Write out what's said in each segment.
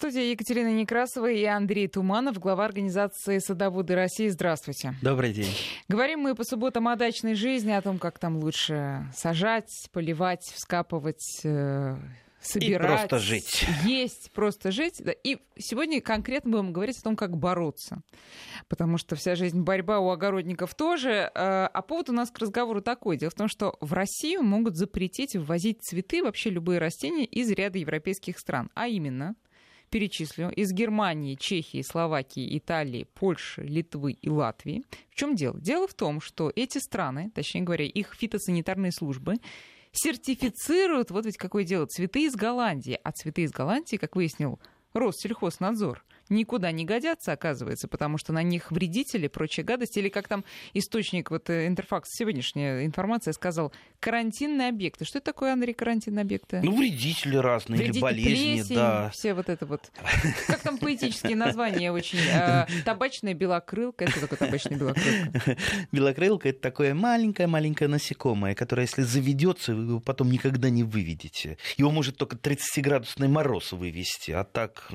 студии Екатерина Некрасова и Андрей Туманов, глава организации «Садоводы России». Здравствуйте. Добрый день. Говорим мы по субботам о дачной жизни, о том, как там лучше сажать, поливать, вскапывать, э, собирать. И просто жить. Есть, просто жить. И сегодня конкретно будем говорить о том, как бороться. Потому что вся жизнь борьба у огородников тоже. Э, а повод у нас к разговору такой. Дело в том, что в Россию могут запретить ввозить цветы, вообще любые растения из ряда европейских стран. А именно, перечислю, из Германии, Чехии, Словакии, Италии, Польши, Литвы и Латвии. В чем дело? Дело в том, что эти страны, точнее говоря, их фитосанитарные службы, сертифицируют, вот ведь какое дело, цветы из Голландии. А цветы из Голландии, как выяснил Россельхознадзор, никуда не годятся, оказывается, потому что на них вредители, прочие гадости, или как там источник, вот э, Интерфакс, сегодняшняя информация сказал, карантинные объекты. Что это такое, Андрей, карантинные объекты? Ну, вредители разные, Вредитель, или болезни, плесень, да. все вот это вот. Как там поэтические названия очень? А, табачная белокрылка. Это такое табачная белокрылка? Белокрылка — это такое маленькое-маленькое насекомое, которое, если заведется, вы его потом никогда не выведете. Его может только 30-градусный мороз вывести, а так...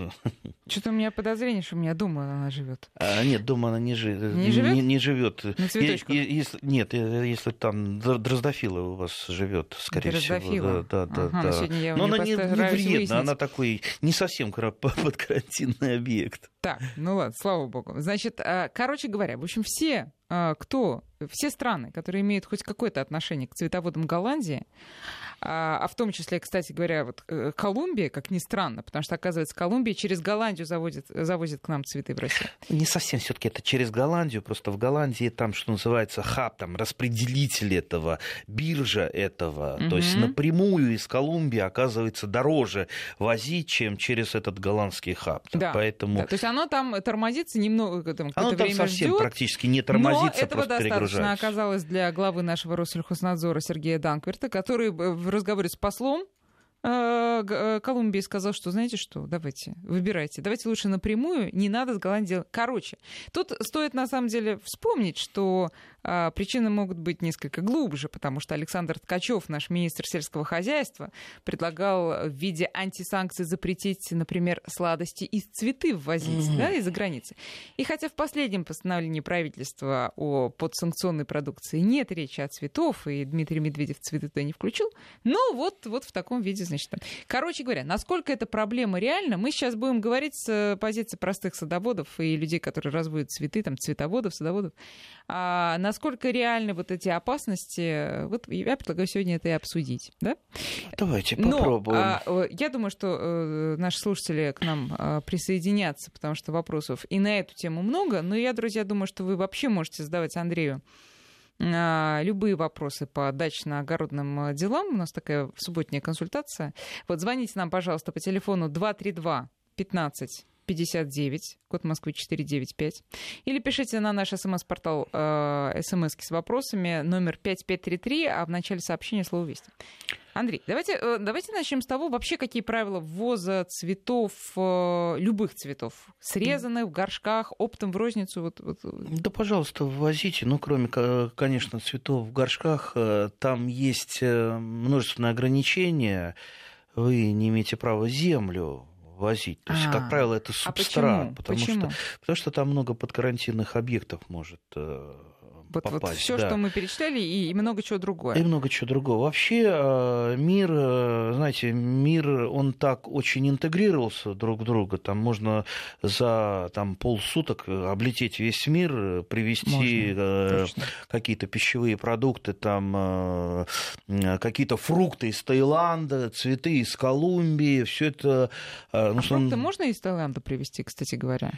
Что-то у меня подозрение, что у меня дома она живет. А, нет, дома она не, жи... не живет. Не, не живет. На цветочках? Если, нет, если там дроздофила у вас живет, скорее дроздофила. всего. Да, да, ага, да. Сегодня я Но она не, не вредна, она такой не совсем подкарантинный объект. Так, ну ладно, слава богу. Значит, а, короче говоря, в общем, все, а, кто, все страны, которые имеют хоть какое-то отношение к цветоводам Голландии, а, а в том числе, кстати говоря, вот э, Колумбия, как ни странно, потому что, оказывается, Колумбия через Голландию заводит, завозит к нам цветы в Россию. Не совсем все таки это через Голландию, просто в Голландии там, что называется, хаб, там, распределитель этого, биржа этого, mm-hmm. то есть напрямую из Колумбии оказывается дороже возить, чем через этот голландский хаб. Да, Поэтому... да, то есть оно там тормозится немного, там, оно там время совсем ждёт, практически не тормозится, но этого достаточно оказалось для главы нашего Россельхознадзора Сергея Данкверта, который в разговоре с послом э, Колумбии сказал, что знаете что, давайте, выбирайте, давайте лучше напрямую, не надо с Голландией. Короче, тут стоит на самом деле вспомнить, что причины могут быть несколько глубже, потому что Александр Ткачев, наш министр сельского хозяйства, предлагал в виде антисанкций запретить, например, сладости и цветы ввозить mm-hmm. да, из-за границы. И хотя в последнем постановлении правительства о подсанкционной продукции нет речи о цветов, и Дмитрий Медведев цветы туда не включил, но вот, вот в таком виде, значит, там. Короче говоря, насколько эта проблема реальна, мы сейчас будем говорить с позиции простых садоводов и людей, которые разводят цветы, там, цветоводов, садоводов, а, насколько реальны вот эти опасности, вот я предлагаю сегодня это и обсудить, да? Давайте попробуем. Но, а, я думаю, что э, наши слушатели к нам а, присоединятся, потому что вопросов и на эту тему много, но я, друзья, думаю, что вы вообще можете задавать Андрею а, любые вопросы по дачно-огородным делам. У нас такая субботняя консультация. Вот звоните нам, пожалуйста, по телефону 232 15 59, код Москвы 495. Или пишите на наш смс-портал э, смс с вопросами номер 5533, а в начале сообщения слово «Вести». Андрей, давайте, э, давайте начнем с того, вообще какие правила ввоза цветов, э, любых цветов, срезанных в горшках, оптом в розницу? Вот, вот. Да, пожалуйста, ввозите. Ну, кроме, конечно, цветов в горшках, э, там есть множественные ограничения. Вы не имеете права землю возить. То есть, а, как правило, это субстрат. А почему? Потому, почему? Что, потому что там много подкарантинных объектов может вот, попасть. Вот все, да. что мы перечисляли, и, и много чего другое. И много чего другого. Вообще э, мир, э, знаете, мир, он так очень интегрировался друг в друга. Там можно за там, полсуток облететь весь мир, привезти э, какие-то пищевые продукты, там, какие-то фрукты из Таиланда, цветы из Колумбии. Все это... Ну, а фрукты он... можно из Таиланда привезти, кстати говоря?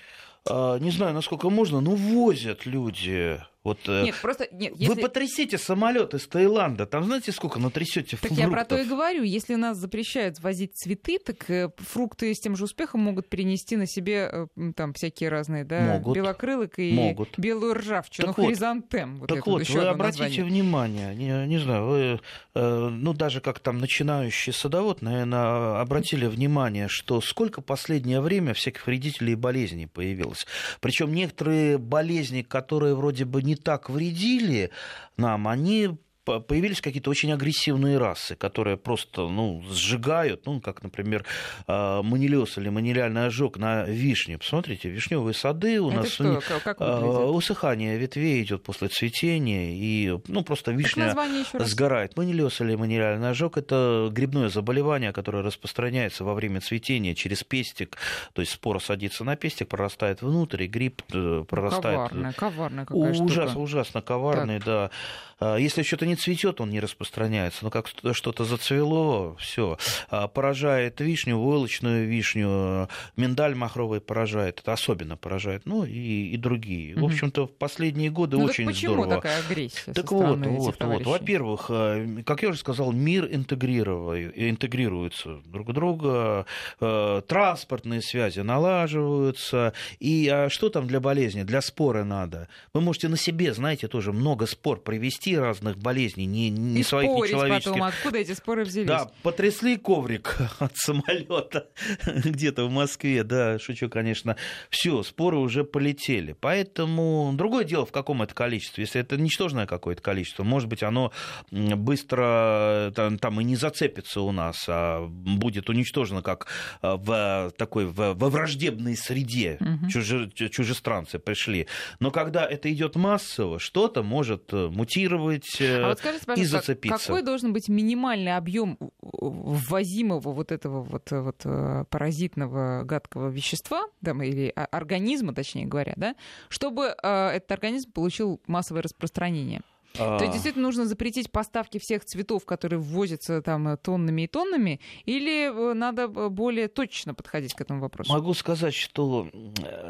Не знаю, насколько можно, но возят люди. Вот, э, нет, просто, нет, если... Вы потрясите самолет из Таиланда, там знаете, сколько натрясете Так фруктов? я про то и говорю. Если нас запрещают возить цветы, так э, фрукты с тем же успехом могут перенести на себе э, там всякие разные, да, могут. белокрылок и могут. белую ржавчину, так вот, хризантем. Вот так это, вот, вы обратите название. внимание, не, не знаю, вы, ну даже как там начинающий садовод, наверное, обратили внимание, что сколько последнее время всяких вредителей и болезней появилось. Причем некоторые болезни, которые вроде бы не так вредили нам, они появились какие-то очень агрессивные расы, которые просто ну, сжигают, ну, как, например, а, манилиоз или манилиальный ожог на вишне. Посмотрите, вишневые сады у Это нас что? Как выглядит? усыхание ветвей идет после цветения, и ну, просто вишня сгорает. Манилиоз или манилиальный ожог – это грибное заболевание, которое распространяется во время цветения через пестик, то есть спора садится на пестик, прорастает внутрь, и гриб э, прорастает. Коварная, коварная какая ужасно, штука. ужасно коварный, так. да. А, если что-то не цветет, он не распространяется. Но как что-то зацвело, все. А, поражает вишню, войлочную вишню, миндаль махровый поражает. Это особенно поражает. Ну и, и другие. Угу. В общем-то, в последние годы ну, очень так почему здорово. такая агрессия? Так вот, вот, вот. Во-первых, э, как я уже сказал, мир интегрируется друг друга, транспортные связи налаживаются. И а что там для болезни? Для споры надо. Вы можете на себе, знаете, тоже много спор привести привести разных болезней, не, не и своих, не человеческих. потом, откуда эти споры взялись? Да, потрясли коврик от самолета где-то в Москве, да, шучу, конечно. Все, споры уже полетели. Поэтому другое дело, в каком это количестве. Если это ничтожное какое-то количество, может быть, оно быстро там, там и не зацепится у нас, а будет уничтожено как а, в такой в, во враждебной среде. Угу. Чуже, чужестранцы пришли. Но когда это идет массово, что-то может э, мутировать фиксировать а вот скажите, и зацепиться. Какой должен быть минимальный объем ввозимого вот этого вот, вот э, паразитного гадкого вещества, да, или организма, точнее говоря, да, чтобы э, этот организм получил массовое распространение? То есть а. действительно нужно запретить поставки всех цветов, которые ввозятся там э, тоннами и тоннами, или надо более точно подходить к этому вопросу? Могу сказать, что,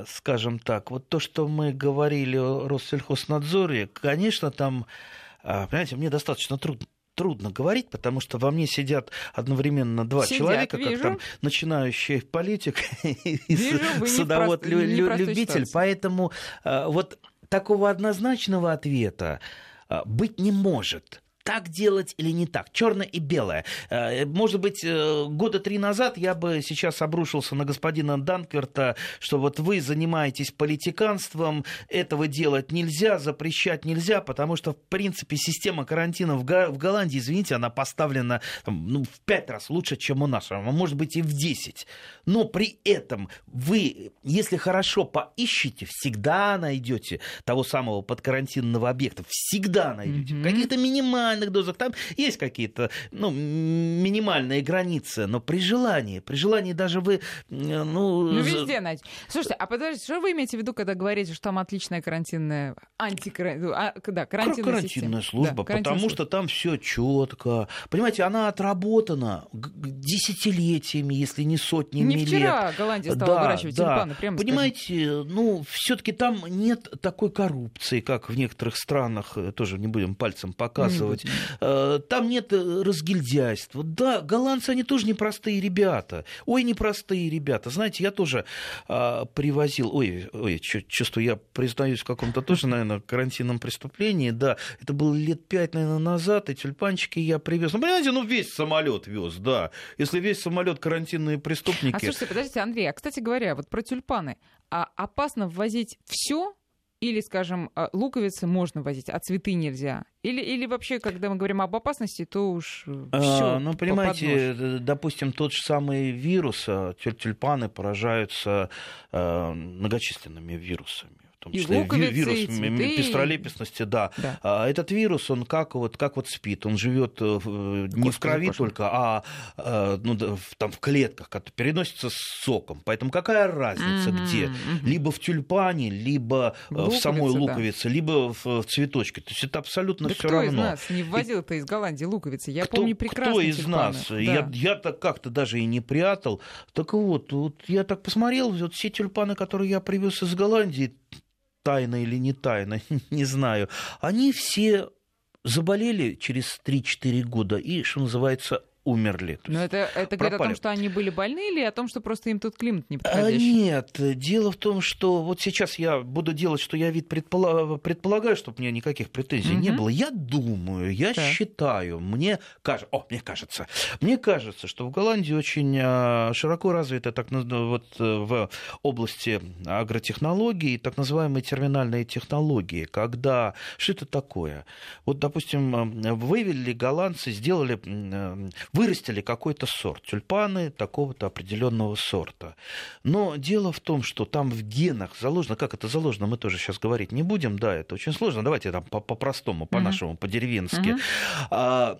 скажем так, вот то, что мы говорили о Россельхознадзоре, конечно, там понимаете, мне достаточно трудно трудно говорить, потому что во мне сидят одновременно два сидят, человека, вижу. как там начинающий политик и вижу, садовод-любитель. Поэтому а, вот такого однозначного ответа быть не может так делать или не так, черное и белое. Э, может быть, э, года три назад я бы сейчас обрушился на господина Данкверта, что вот вы занимаетесь политиканством, этого делать нельзя, запрещать нельзя, потому что, в принципе, система карантина в, Голландии, извините, она поставлена там, ну, в пять раз лучше, чем у нас, а может быть и в десять. Но при этом вы, если хорошо поищете, всегда найдете того самого подкарантинного объекта, всегда найдете. Mm-hmm. Каких-то минимальных минимальных дозах. Там есть какие-то ну, минимальные границы, но при желании, при желании даже вы... Ну, ну везде найти. Слушайте, а подождите, что вы имеете в виду, когда говорите, что там отличная карантинная, антикарантинная, а, да, карантинная, карантинная служба, да, потому служба. что там все четко. Понимаете, она отработана десятилетиями, если не сотнями лет. Не вчера Голландия стала да, выращивать да. тюльпаны, прямо Понимаете, скажем. ну, все-таки там нет такой коррупции, как в некоторых странах, э, тоже не будем пальцем показывать. Э, там нет э, разгильдяйства. Да, голландцы, они тоже непростые ребята. Ой, непростые ребята. Знаете, я тоже а, привозил... Ой, ой, чувствую, я признаюсь в каком-то тоже, наверное, карантинном преступлении. Да, это было лет пять, наверное, назад, и тюльпанчики я привез. Ну, понимаете, ну весь самолет вез, да. Если весь самолет карантинные преступники... А слушайте, подождите, Андрей, а, кстати говоря, вот про тюльпаны. А опасно ввозить все или, скажем, а, луковицы можно возить, а цветы нельзя? Или, или вообще, когда мы говорим об опасности, то уж все. А, ну, понимаете, допустим, тот же самый вирус, а, тюльпаны поражаются а, многочисленными вирусами том числе и вирус и цветы, пестролепестности, да. да. А этот вирус, он как вот, как вот спит, он живет э, э, не в крови пошел. только, а, а ну, там в клетках, переносится с соком. Поэтому какая разница mm-hmm. где? Либо в тюльпане, либо Луковица, в самой луковице, да. либо в цветочке. То есть это абсолютно да все равно. Кто из нас не ввозил-то из Голландии луковицы? Я кто, помню прекрасно Кто из тюльпаны. нас? Да. Я, я так как-то даже и не прятал. Так вот, вот я так посмотрел, вот все тюльпаны, которые я привез из Голландии, тайно или не тайно, не знаю, они все заболели через 3-4 года. И, что называется, умерли. Но это, это говорит о том, что они были больны или о том, что просто им тут климат не А, нет, дело в том, что вот сейчас я буду делать, что я вид предполагаю, предполагаю чтобы у меня никаких претензий угу. не было. Я думаю, я так. считаю, мне кажется, о, мне кажется, мне кажется, что в Голландии очень а, широко развита так вот э, в области агротехнологий так называемые терминальные технологии, когда что это такое? Вот, допустим, вывели голландцы, сделали вырастили какой-то сорт, тюльпаны такого-то определенного сорта. Но дело в том, что там в генах заложено, как это заложено, мы тоже сейчас говорить не будем, да, это очень сложно, давайте там по-простому, по-нашему, mm-hmm. по-деревенски. Mm-hmm. А,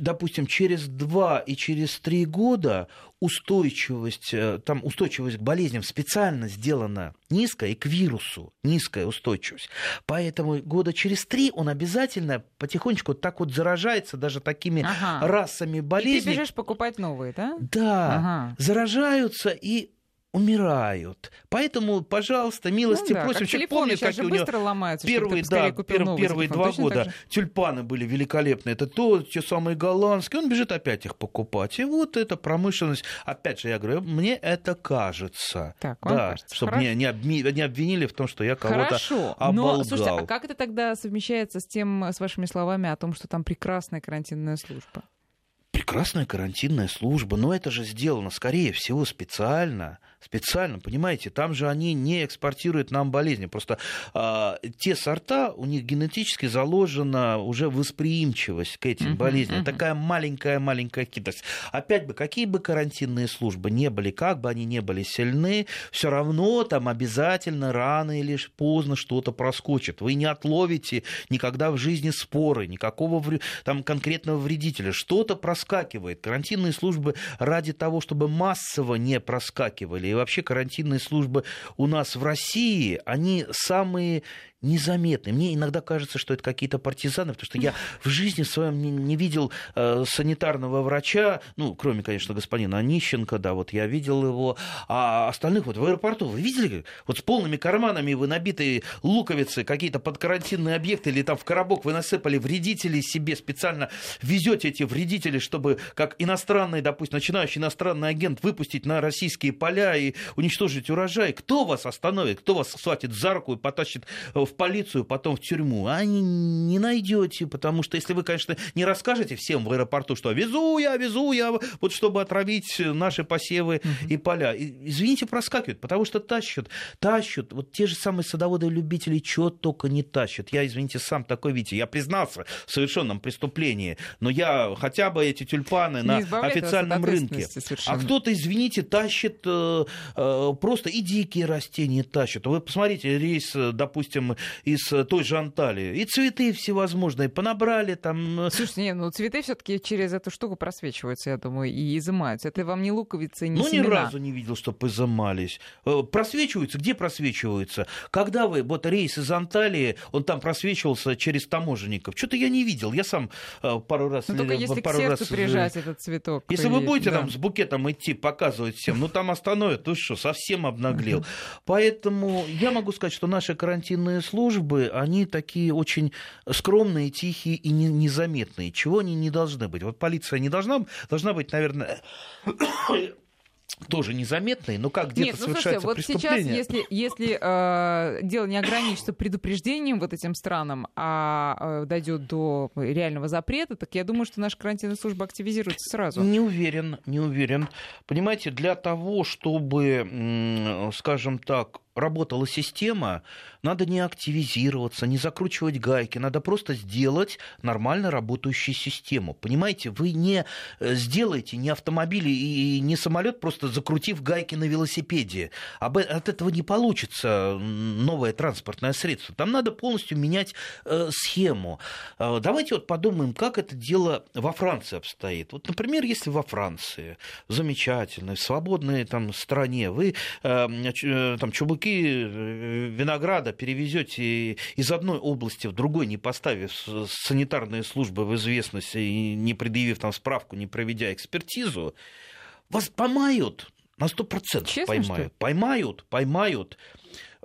допустим, через два и через три года устойчивость, э, там устойчивость к болезням специально сделана низкая, и к вирусу низкая устойчивость. Поэтому года через три он обязательно потихонечку вот так вот заражается даже такими ага. расами болезней. И ты бежишь покупать новые, да? Да, ага. заражаются и умирают. Поэтому, пожалуйста, милости ну, да, просим. Как Человек помнит, как у него ломаются, первые, да, пер, первые два года тюльпаны были великолепны. Это то, те самые голландские. Он бежит опять их покупать. И вот эта промышленность. Опять же, я говорю, мне это кажется. Так, да, кажется. чтобы Хорошо. меня не, обми... не обвинили в том, что я кого-то Хорошо. оболгал. Но, слушайте, а как это тогда совмещается с тем, с вашими словами о том, что там прекрасная карантинная служба? Прекрасная карантинная служба, но это же сделано, скорее всего, специально специально, понимаете, там же они не экспортируют нам болезни, просто а, те сорта, у них генетически заложена уже восприимчивость к этим uh-huh, болезням, uh-huh. такая маленькая-маленькая китость. Опять бы, какие бы карантинные службы не были, как бы они не были сильны, все равно там обязательно рано или поздно что-то проскочит. Вы не отловите никогда в жизни споры, никакого там конкретного вредителя. Что-то проскакивает. Карантинные службы ради того, чтобы массово не проскакивали, вообще карантинные службы у нас в России, они самые незаметны. Мне иногда кажется, что это какие-то партизаны, потому что я в жизни своем не, не видел э, санитарного врача, ну, кроме, конечно, господина Онищенко, да, вот я видел его, а остальных вот в аэропорту, вы видели, вот с полными карманами вы набитые луковицы, какие-то подкарантинные объекты, или там в коробок вы насыпали вредителей себе, специально везете эти вредители, чтобы как иностранный, допустим, начинающий иностранный агент выпустить на российские поля и уничтожить урожай. Кто вас остановит, кто вас схватит за руку и потащит в полицию, потом в тюрьму, а не, найдете, потому что если вы, конечно, не расскажете всем в аэропорту, что везу я, везу я, вот чтобы отравить наши посевы uh-huh. и поля, извините, проскакивают, потому что тащат, тащат, вот те же самые садоводы-любители, что только не тащат. Я, извините, сам такой, видите, я признался в совершенном преступлении, но я хотя бы эти тюльпаны не на официальном рынке. Совершенно. А кто-то, извините, тащит э, э, просто и дикие растения тащат. Вы посмотрите рейс, допустим, из той же Анталии. И цветы всевозможные понабрали там. Э, Слушайте, не, ну цветы все-таки через эту штуку просвечиваются, я думаю, и изымаются. Это вам не луковицы, не Ну, семена. ни разу не видел, чтобы изымались. Э, просвечиваются? Где просвечиваются? Когда вы, вот рейс из Анталии, он там просвечивался через таможенников. Что-то я не видел. Я сам э, пару раз... Ну, только если пару к сердцу раз... прижать этот цветок. Если вы будете да. там с букетом идти, показывать всем, ну, там остановят, ты что, совсем обнаглел. Поэтому я могу сказать, что наши карантинные службы они такие очень скромные, тихие и незаметные. Чего они не должны быть? Вот полиция не должна, должна быть, наверное, тоже незаметные, но как где-то Нет, ну, совершается слушайте, вот сейчас, если, если э, дело не ограничится предупреждением вот этим странам, а э, дойдет до реального запрета, так я думаю, что наша карантинная служба активизируется сразу. Не уверен, не уверен. Понимаете, для того, чтобы, скажем так, работала система, надо не активизироваться, не закручивать гайки, надо просто сделать нормально работающую систему. Понимаете, вы не э, сделаете ни автомобиль и не самолет, просто закрутив гайки на велосипеде. От этого не получится новое транспортное средство. Там надо полностью менять э, схему. Э, давайте вот подумаем, как это дело во Франции обстоит. Вот, например, если во Франции, замечательной, свободной там стране, вы там чубуки куски э, винограда перевезете из одной области в другой, не поставив санитарные службы в известность и не предъявив там справку, не проведя экспертизу, вас поймают на 100% Честно, поймают. Что? Поймают, поймают.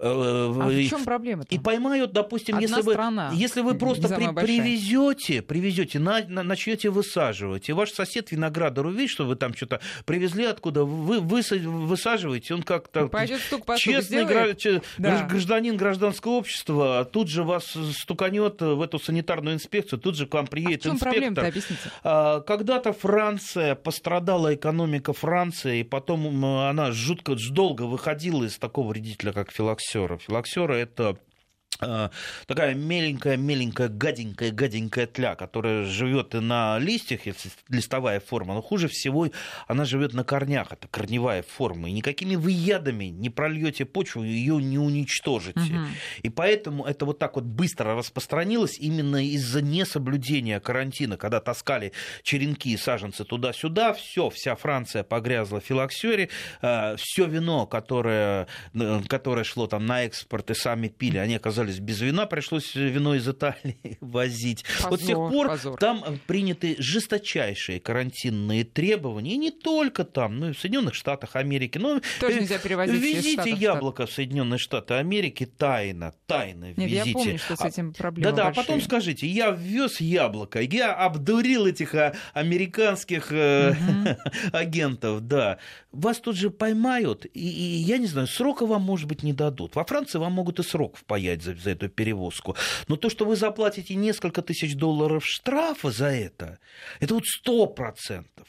А в чем проблема? И поймают, допустим, Одна если страна, вы, если вы просто при, привезете, привезете, на, на, начнете высаживать, и ваш сосед виноградар увидит, что вы там что-то привезли откуда, вы, вы высаживаете, он как-то честный гра... да. гражданин гражданского общества, тут же вас стуканет в эту санитарную инспекцию, тут же к вам приедет а в чем инспектор. А, когда-то Франция пострадала экономика Франции, и потом она жутко долго выходила из такого вредителя, как филоксия филоксера. Филоксера это такая меленькая-меленькая, гаденькая, гаденькая тля, которая живет и на листьях, если листовая форма, но хуже всего она живет на корнях, это корневая форма. И никакими вы ядами не прольете почву, ее не уничтожите. Угу. И поэтому это вот так вот быстро распространилось именно из-за несоблюдения карантина, когда таскали черенки и саженцы туда-сюда, все, вся Франция погрязла в филоксере, а, все вино, которое, э, которое шло там на экспорт и сами пили, они оказались оказались без вина, пришлось вино из Италии возить. Позор, вот с тех пор позор. там приняты жесточайшие карантинные требования, и не только там, но и в Соединенных Штатах Америки. Но Тоже нельзя перевозить Везите яблоко в Соединенные Штаты Америки тайно, тайно Нет, везите. я помню, что с этим проблемы Да-да, а потом скажите, я ввез яблоко, я обдурил этих а, американских угу. агентов, да. Вас тут же поймают, и, и я не знаю, срока вам, может быть, не дадут. Во Франции вам могут и срок впаять за за эту перевозку. Но то, что вы заплатите несколько тысяч долларов штрафа за это, это вот сто процентов.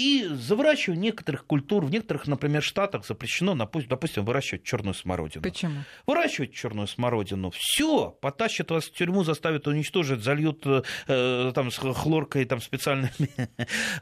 И за выращивание некоторых культур, в некоторых, например, штатах запрещено, допустим, выращивать черную смородину. Почему? Выращивать черную смородину, все, потащат вас в тюрьму, заставят уничтожить, зальют э, там с хлоркой, там специальными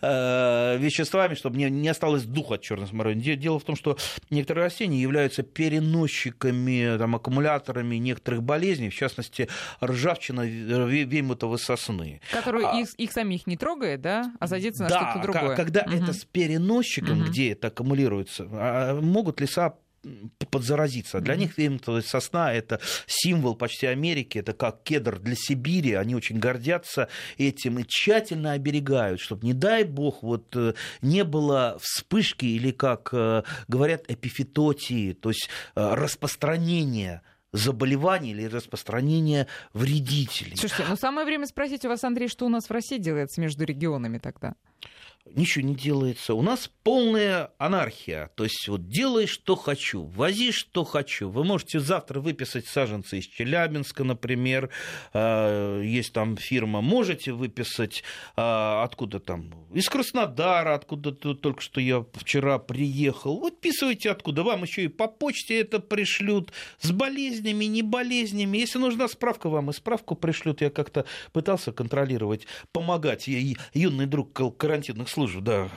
э, веществами, чтобы не, не осталось духа от черной смородины. Дело в том, что некоторые растения являются переносчиками, там, аккумуляторами некоторых болезней, в частности, ржавчина веймутовой сосны. Которую а, их, их самих не трогает, да, а садится на да, что-то другое. когда угу. это с переносчиком, угу. где это аккумулируется, а могут леса подзаразиться. Для них то сосна это символ почти Америки, это как кедр для Сибири. Они очень гордятся этим и тщательно оберегают, чтобы, не дай бог, вот э, не было вспышки или, как э, говорят, эпифитотии, то есть э, распространения заболеваний или распространения вредителей. Слушайте, ну самое время спросить у вас, Андрей, что у нас в России делается между регионами тогда? Ничего не делается. У нас полная анархия. То есть вот делай, что хочу, вози, что хочу. Вы можете завтра выписать саженцы из Челябинска, например. А, есть там фирма. Можете выписать а, откуда там? Из Краснодара, откуда только что я вчера приехал. Выписывайте откуда. Вам еще и по почте это пришлют. С болезнями, не болезнями. Если нужна справка, вам и справку пришлют. Я как-то пытался контролировать, помогать. Я юный друг карантинных служб, да,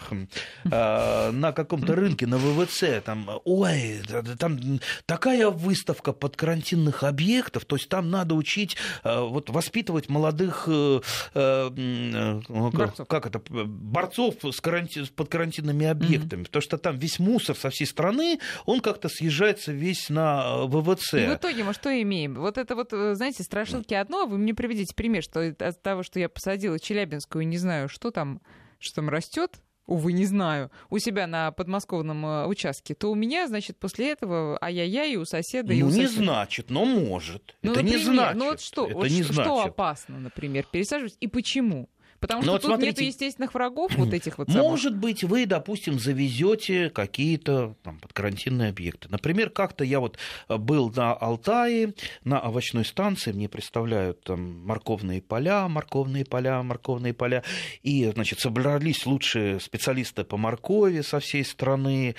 а, на каком-то рынке, на ВВЦ, там, ой, там такая выставка под карантинных объектов, то есть там надо учить, а, вот воспитывать молодых, э, э, борцов. как это, борцов с карантин, под карантинными объектами, mm-hmm. потому что там весь мусор со всей страны, он как-то съезжается весь на ВВЦ. И в итоге мы что имеем? Вот это вот, э, знаете, страшилки одно, вы мне приведите пример, что от того, что я посадила Челябинскую, не знаю, что там, что там растет, увы, не знаю, у себя на подмосковном э, участке, то у меня, значит, после этого ай-яй-яй и у соседа, ну, и у не соседа. значит, но может. Ну, это например, не значит. Ну вот что, это вот не что, значит. что опасно, например, пересаживать и почему? Потому что вот тут смотрите, нет естественных врагов вот этих вот Может быть, вы, допустим, завезете какие-то там, подкарантинные объекты. Например, как-то я вот э, был на Алтае, на овощной станции, мне представляют там морковные поля, морковные поля, морковные поля, и, значит, собрались лучшие специалисты по моркови со всей страны.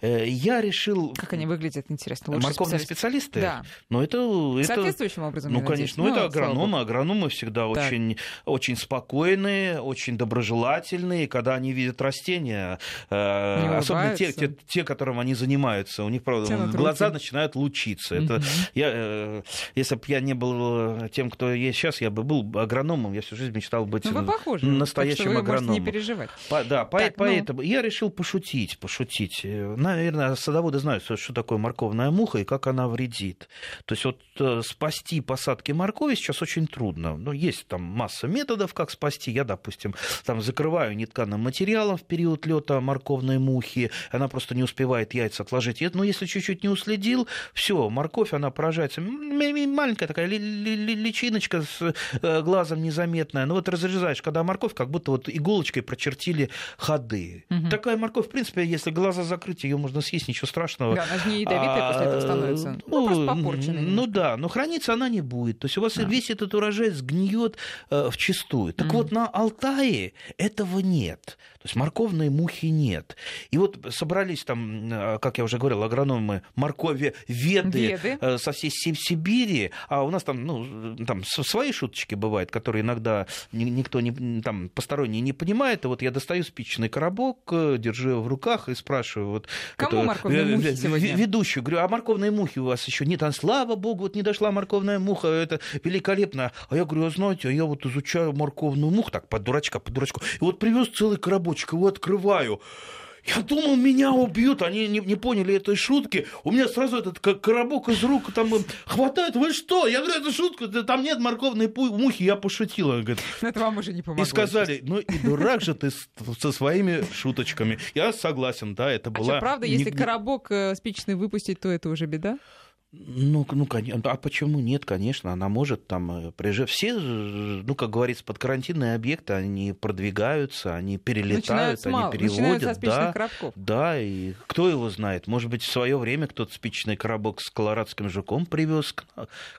Э, я решил... Как они выглядят, интересно? Лучшие Морковные специалисты? Да. Но это... это... Соответствующим образом, Ну, конечно. Ну, это агрономы. Агрономы всегда очень, очень спокойны спокойные, очень доброжелательные, когда они видят растения, э, особенно те, те, те, которым они занимаются, у них правда, глаза руки. начинают лучиться. Это, угу. я, э, если бы я не был тем, кто есть сейчас, я бы был агрономом, я всю жизнь мечтал быть ну, похожи, настоящим вы агрономом. не переживать. По, да, так, по, ну... поэтому я решил пошутить, пошутить. Наверное, садоводы знают, что такое морковная муха и как она вредит. То есть вот э, спасти посадки моркови сейчас очень трудно. Ну, есть там масса методов, как спасти Я, допустим, там закрываю нетканым материалом в период лета морковной мухи, она просто не успевает яйца отложить. Но если чуть-чуть не уследил, все, морковь, она поражается. Маленькая такая личиночка с э, глазом незаметная. Ну вот разрезаешь, когда морковь, как будто вот иголочкой прочертили ходы. Угу. Такая морковь, в принципе, если глаза закрыть, ее можно съесть, ничего страшного. Да, она же не ядовитая а, после этого становится. Ну, ну просто попорченная. Ну да, но храниться она не будет. То есть у вас да. весь этот урожай сгниет э, вчистую. Так угу. вот, на Алтае этого нет. То есть морковной мухи нет. И вот собрались там, э, как я уже говорил, агрономы моркови веды, веды. Э, со всей Сибири, а у нас там, ну, там свои шуточки бывают, которые иногда никто не, там, посторонний не понимает. И вот я достаю спичечный коробок, э, держу его в руках и спрашиваю вот Кому морковные мухи сегодня? ведущую, говорю, а морковной мухи у вас еще нет? А слава богу, вот не дошла морковная муха, это великолепно. А я говорю, а знаете, а я вот изучаю морковную муху, так, под дурачка, под дурачку, и вот привез целый коробочек, его открываю. Я думал, меня убьют, они не, не поняли этой шутки. У меня сразу этот коробок из рук там хватает. Вы что? Я говорю, это шутка, там нет морковной мухи. Я пошутила. Говорит. Это вам уже не помогло. И сказали, ну и дурак же ты со своими шуточками. Я согласен, да, это была... А что, правда, если коробок э, спичечный выпустить, то это уже беда? Ну, ну, конечно. А почему нет, конечно, она может там э, приезжать. Все, ну, как говорится, под карантинные объекты, они продвигаются, они перелетают, они мало. переводят. да, коробков. да, и кто его знает? Может быть, в свое время кто-то спичный коробок с колорадским жуком привез к,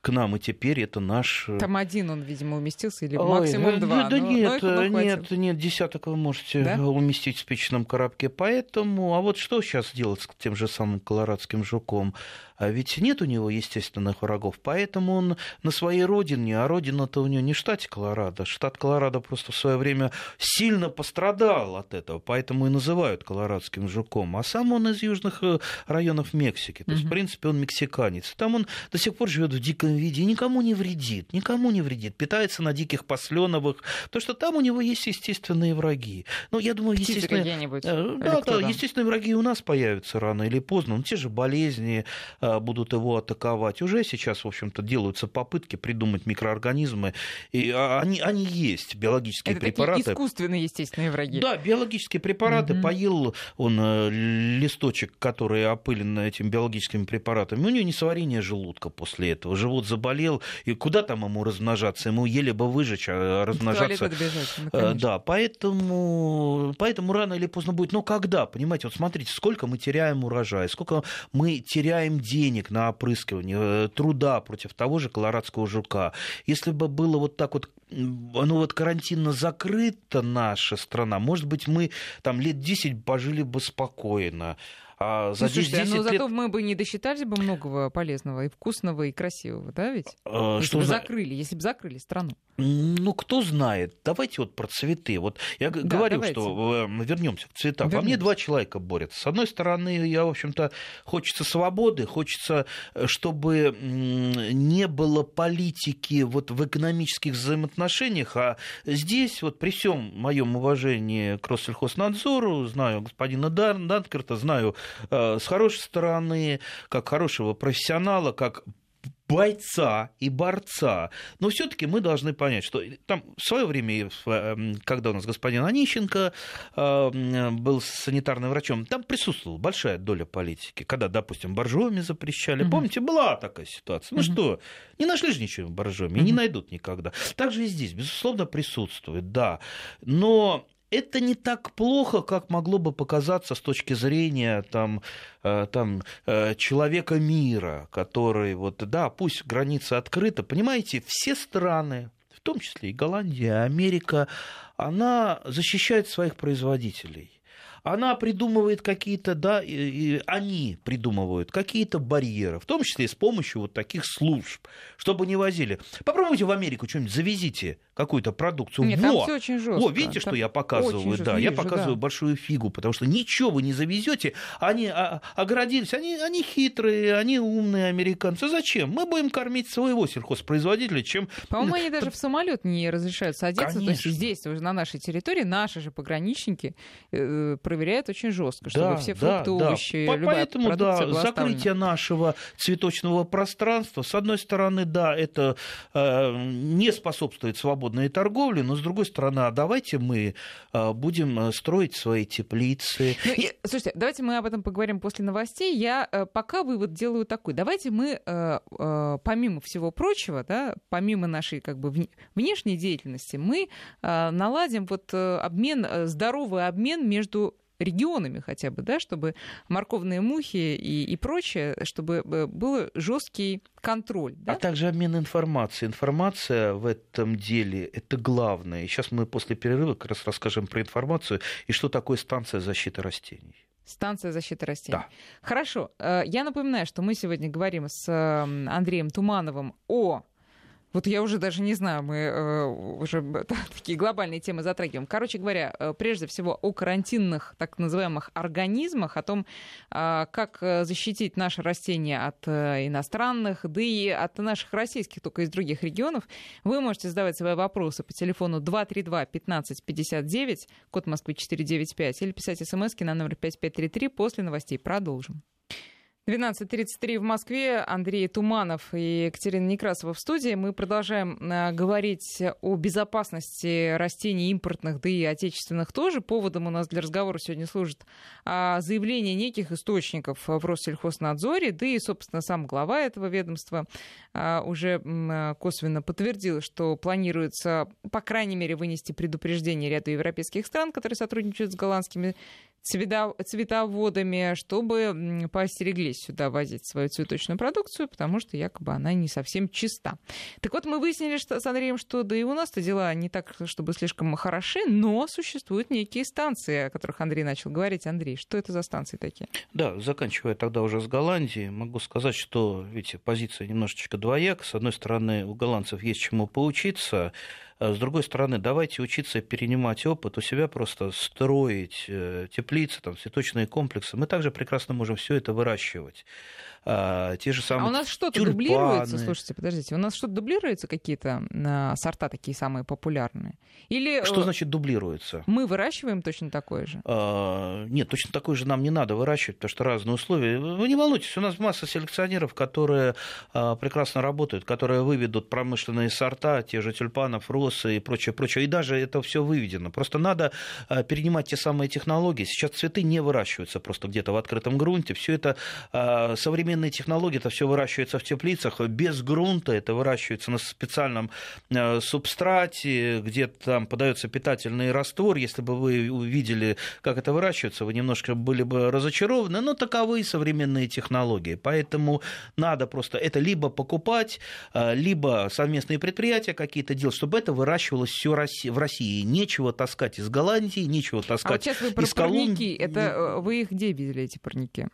к нам, и теперь это наш. Э, там один он, видимо, уместился, или Ой, максимум да, два. Да, но, нет, но нет, нет, десяток вы можете да? уместить в спичном коробке. Поэтому, а вот что сейчас делать с тем же самым колорадским жуком? А ведь нет у него естественных врагов, поэтому он на своей родине, а родина-то у него не штат Колорадо. Штат Колорадо просто в свое время сильно пострадал от этого, поэтому и называют колорадским жуком. А сам он из южных э, районов Мексики. То есть, в принципе, он мексиканец. Там он до сих пор живет в диком виде и никому не вредит, никому не вредит. Питается на диких посленовых, потому что там у него есть естественные враги. Ну, я думаю, естественные... Э, да, да, естественные враги у нас появятся рано или поздно. Ну, те же болезни, Э, будут его атаковать. Уже сейчас, в общем-то, делаются попытки придумать микроорганизмы. И а, они, они есть, биологические Это препараты. Такие искусственные, естественные враги. Да, биологические препараты. Угу. Поел он э, листочек, который опылен этими биологическими препаратами. У него несварение желудка после этого. Живот заболел. И куда там ему размножаться? Ему еле бы выжечь, а размножаться... Бежать, ну, да, поэтому, поэтому рано или поздно будет. Но когда? Понимаете, вот смотрите, сколько мы теряем урожая, сколько мы теряем денег денег на опрыскивание, э, труда против того же колорадского жука. Если бы было вот так вот ну вот карантинно закрыта наша страна, может быть, мы там лет 10 пожили бы спокойно. А за ну, слушайте, 10 но лет... зато мы бы не досчитались бы многого полезного и вкусного, и красивого, да ведь? А, если что бы за... закрыли, если бы закрыли страну. Ну, кто знает. Давайте вот про цветы. Вот я да, говорю, давайте. что э, вернемся к цветам. Вернемся. Во мне два человека борются. С одной стороны, я, в общем-то, хочется свободы, хочется, э, чтобы не было политики вот в экономических взаимоотношениях, а здесь вот при всем моем уважении к Россельхознадзору, знаю господина Данкерта, знаю с хорошей стороны, как хорошего профессионала, как бойца и борца. Но все-таки мы должны понять, что там в свое время, эм, когда у нас господин Онищенко э, был санитарным врачом, там присутствовала большая доля политики. Когда, допустим, боржоми запрещали. Угу. Помните, была такая ситуация. Ну угу. что, не нашли же ничего в боржоми, угу. не найдут никогда. Также и здесь, безусловно, присутствует, да. Но это не так плохо, как могло бы показаться с точки зрения там, э, там, э, человека мира, который, вот, да, пусть граница открыта. Понимаете, все страны, в том числе и Голландия, Америка, она защищает своих производителей она придумывает какие-то, да, и, и они придумывают какие-то барьеры, в том числе и с помощью вот таких служб, чтобы не возили. Попробуйте в Америку что-нибудь завезите какую-то продукцию. Нет, Во! там все очень жестко. О, видите, что я показываю? Да, вижу, я показываю да. большую фигу, потому что ничего вы не завезете. Они а, оградились, они, они хитрые, они умные американцы. Зачем? Мы будем кормить своего сельхозпроизводителя, чем... По-моему, они даже в самолет не разрешают садиться. Конечно. То есть здесь, уже на нашей территории, наши же пограничники э, проверяет очень жестко, чтобы да, все фрукты, да, овощи, да. любая Поэтому, да, закрытие нашего цветочного пространства, с одной стороны, да, это э, не способствует свободной торговле, но с другой стороны, а давайте мы э, будем э, строить свои теплицы. Ну, и, слушайте, давайте мы об этом поговорим после новостей. Я э, пока вывод делаю такой. Давайте мы, э, помимо всего прочего, да, помимо нашей как бы внешней деятельности, мы наладим вот обмен, здоровый обмен между регионами хотя бы, да, чтобы морковные мухи и, и прочее, чтобы э, был жесткий контроль. Да? А также обмен информацией. Информация в этом деле – это главное. И сейчас мы после перерыва как раз расскажем про информацию и что такое станция защиты растений. Станция защиты растений. Да. Хорошо. Э, я напоминаю, что мы сегодня говорим с Андреем Тумановым о вот я уже даже не знаю, мы э, уже такие глобальные темы затрагиваем. Короче говоря, э, прежде всего о карантинных так называемых организмах, о том, э, как защитить наши растения от э, иностранных, да и от наших российских, только из других регионов. Вы можете задавать свои вопросы по телефону 232-1559, код Москвы 495, или писать смс на номер 5533 после новостей. Продолжим. 12.33 в Москве. Андрей Туманов и Екатерина Некрасова в студии. Мы продолжаем э, говорить о безопасности растений импортных, да и отечественных тоже. Поводом у нас для разговора сегодня служит а, заявление неких источников в Россельхознадзоре, да и, собственно, сам глава этого ведомства а, уже косвенно подтвердил, что планируется, по крайней мере, вынести предупреждение ряду европейских стран, которые сотрудничают с голландскими цветоводами, чтобы поостереглись сюда возить свою цветочную продукцию, потому что якобы она не совсем чиста. Так вот, мы выяснили что, с Андреем, что да и у нас-то дела не так, чтобы слишком хороши, но существуют некие станции, о которых Андрей начал говорить. Андрей, что это за станции такие? Да, заканчивая тогда уже с Голландией, могу сказать, что, видите, позиция немножечко двояк. С одной стороны, у голландцев есть чему поучиться, с другой стороны, давайте учиться перенимать опыт, у себя просто строить э, теплицы, там, цветочные комплексы. Мы также прекрасно можем все это выращивать а, те же самые А у нас что-то дублируется, слушайте, подождите, у нас что-то дублируется какие-то а, сорта такие самые популярные? Или Что э, значит дублируется? Мы выращиваем точно такое же? А, нет, точно такое же нам не надо выращивать, потому что разные условия. Вы не волнуйтесь, у нас масса селекционеров, которые а, прекрасно работают, которые выведут промышленные сорта, те же тюльпанов, росы и прочее, прочее. И даже это все выведено. Просто надо перенимать те самые технологии. Сейчас цветы не выращиваются просто где-то в открытом грунте. Все это современные современные технологии, это все выращивается в теплицах, без грунта, это выращивается на специальном э, субстрате, где там подается питательный раствор. Если бы вы увидели, как это выращивается, вы немножко были бы разочарованы, но таковы современные технологии. Поэтому надо просто это либо покупать, э, либо совместные предприятия какие-то делать, чтобы это выращивалось все в России. Нечего таскать из Голландии, нечего таскать а вот сейчас вы про из Колумбии. Это э, вы их где видели, эти парники?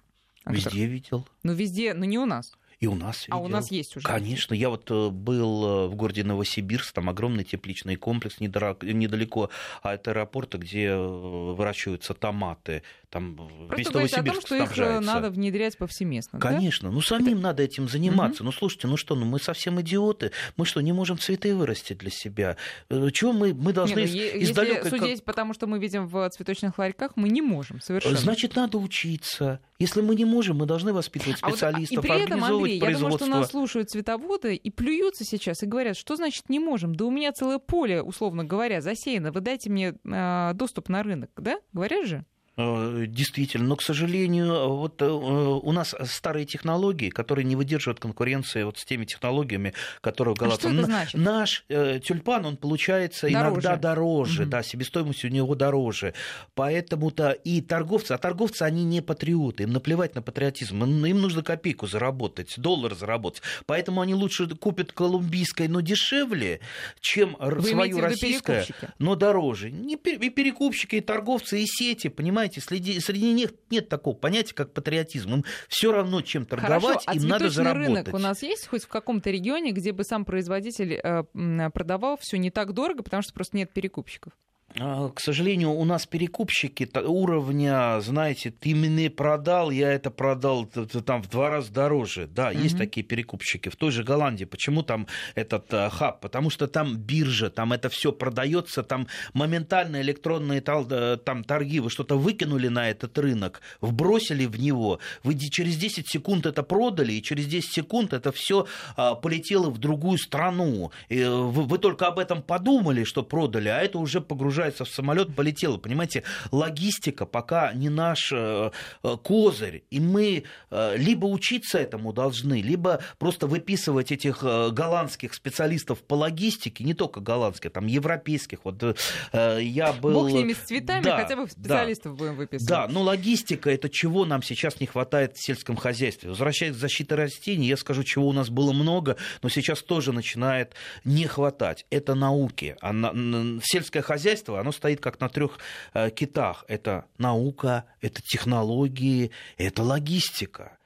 Везде видел. Ну, везде, но не у нас. И у нас видел. А у нас есть уже? Конечно. Я вот э, был э, в городе Новосибирск, там огромный тепличный комплекс недалеко от аэропорта, где э, выращиваются томаты. Там Просто весь Новосибирск о том, что их надо внедрять повсеместно. Конечно. Да? Ну, самим Это... надо этим заниматься. Угу. Ну, слушайте, ну что, ну мы совсем идиоты. Мы что, не можем цветы вырастить для себя? Чего мы, мы должны не, ну, из, издалека... Судить, как... потому что мы видим в цветочных ларьках, мы не можем совершенно. Значит, надо учиться. Если мы не можем, мы должны воспитывать специалистов, а вот, и при этом, Андрей, я думаю, что нас слушают цветоводы и плюются сейчас и говорят, что значит не можем? Да у меня целое поле, условно говоря, засеяно. Вы дайте мне э, доступ на рынок, да? Говорят же? Э, действительно, но, к сожалению, вот э, у нас старые технологии, которые не выдерживают конкуренции вот с теми технологиями, которые. А что это значит? Наш э, тюльпан, он получается дороже. иногда дороже, угу. да, себестоимость у него дороже. Поэтому-то и торговцы, а торговцы, они не патриоты, им наплевать на патриотизм, им нужно копейку заработать, доллар заработать. Поэтому они лучше купят колумбийское, но дешевле, чем Вы свою российское, но дороже. И перекупщики, и торговцы, и сети, понимаете? Понимаете, среди, среди них нет такого понятия, как патриотизм. Им все равно, чем торговать, Хорошо, а им надо заработать. рынок у нас есть хоть в каком-то регионе, где бы сам производитель э, продавал все не так дорого, потому что просто нет перекупщиков? А, к сожалению, у нас перекупщики уровня, знаете, ты мне продал, я это продал там в два раза дороже. Да, mm-hmm. есть такие перекупщики. В той же Голландии. Почему там этот э, хаб? Потому что там биржа, там это все продается, там моментально электронные э, там торги. Вы что-то выкинули на этот рынок, вбросили в него, вы через 10 секунд это продали, и через 10 секунд это все а, полетело в другую страну. И э, вы, вы только об этом подумали, что продали, а это уже погружается погружается в самолет, полетела. Понимаете, логистика пока не наш э, э, козырь. И мы э, либо учиться этому должны, либо просто выписывать этих голландских специалистов по логистике, не только голландских, там европейских. Вот я был... Бог ними с цветами, да, хотя бы специалистов да, будем выписывать. Да, но логистика это чего нам сейчас не хватает в сельском хозяйстве. Возвращаясь к защите растений, я скажу, чего у нас было много, но сейчас тоже начинает не хватать. Это науки. А на, сельское хозяйство общество, оно стоит как на трех э, китах. Это наука, это технологии, это логистика.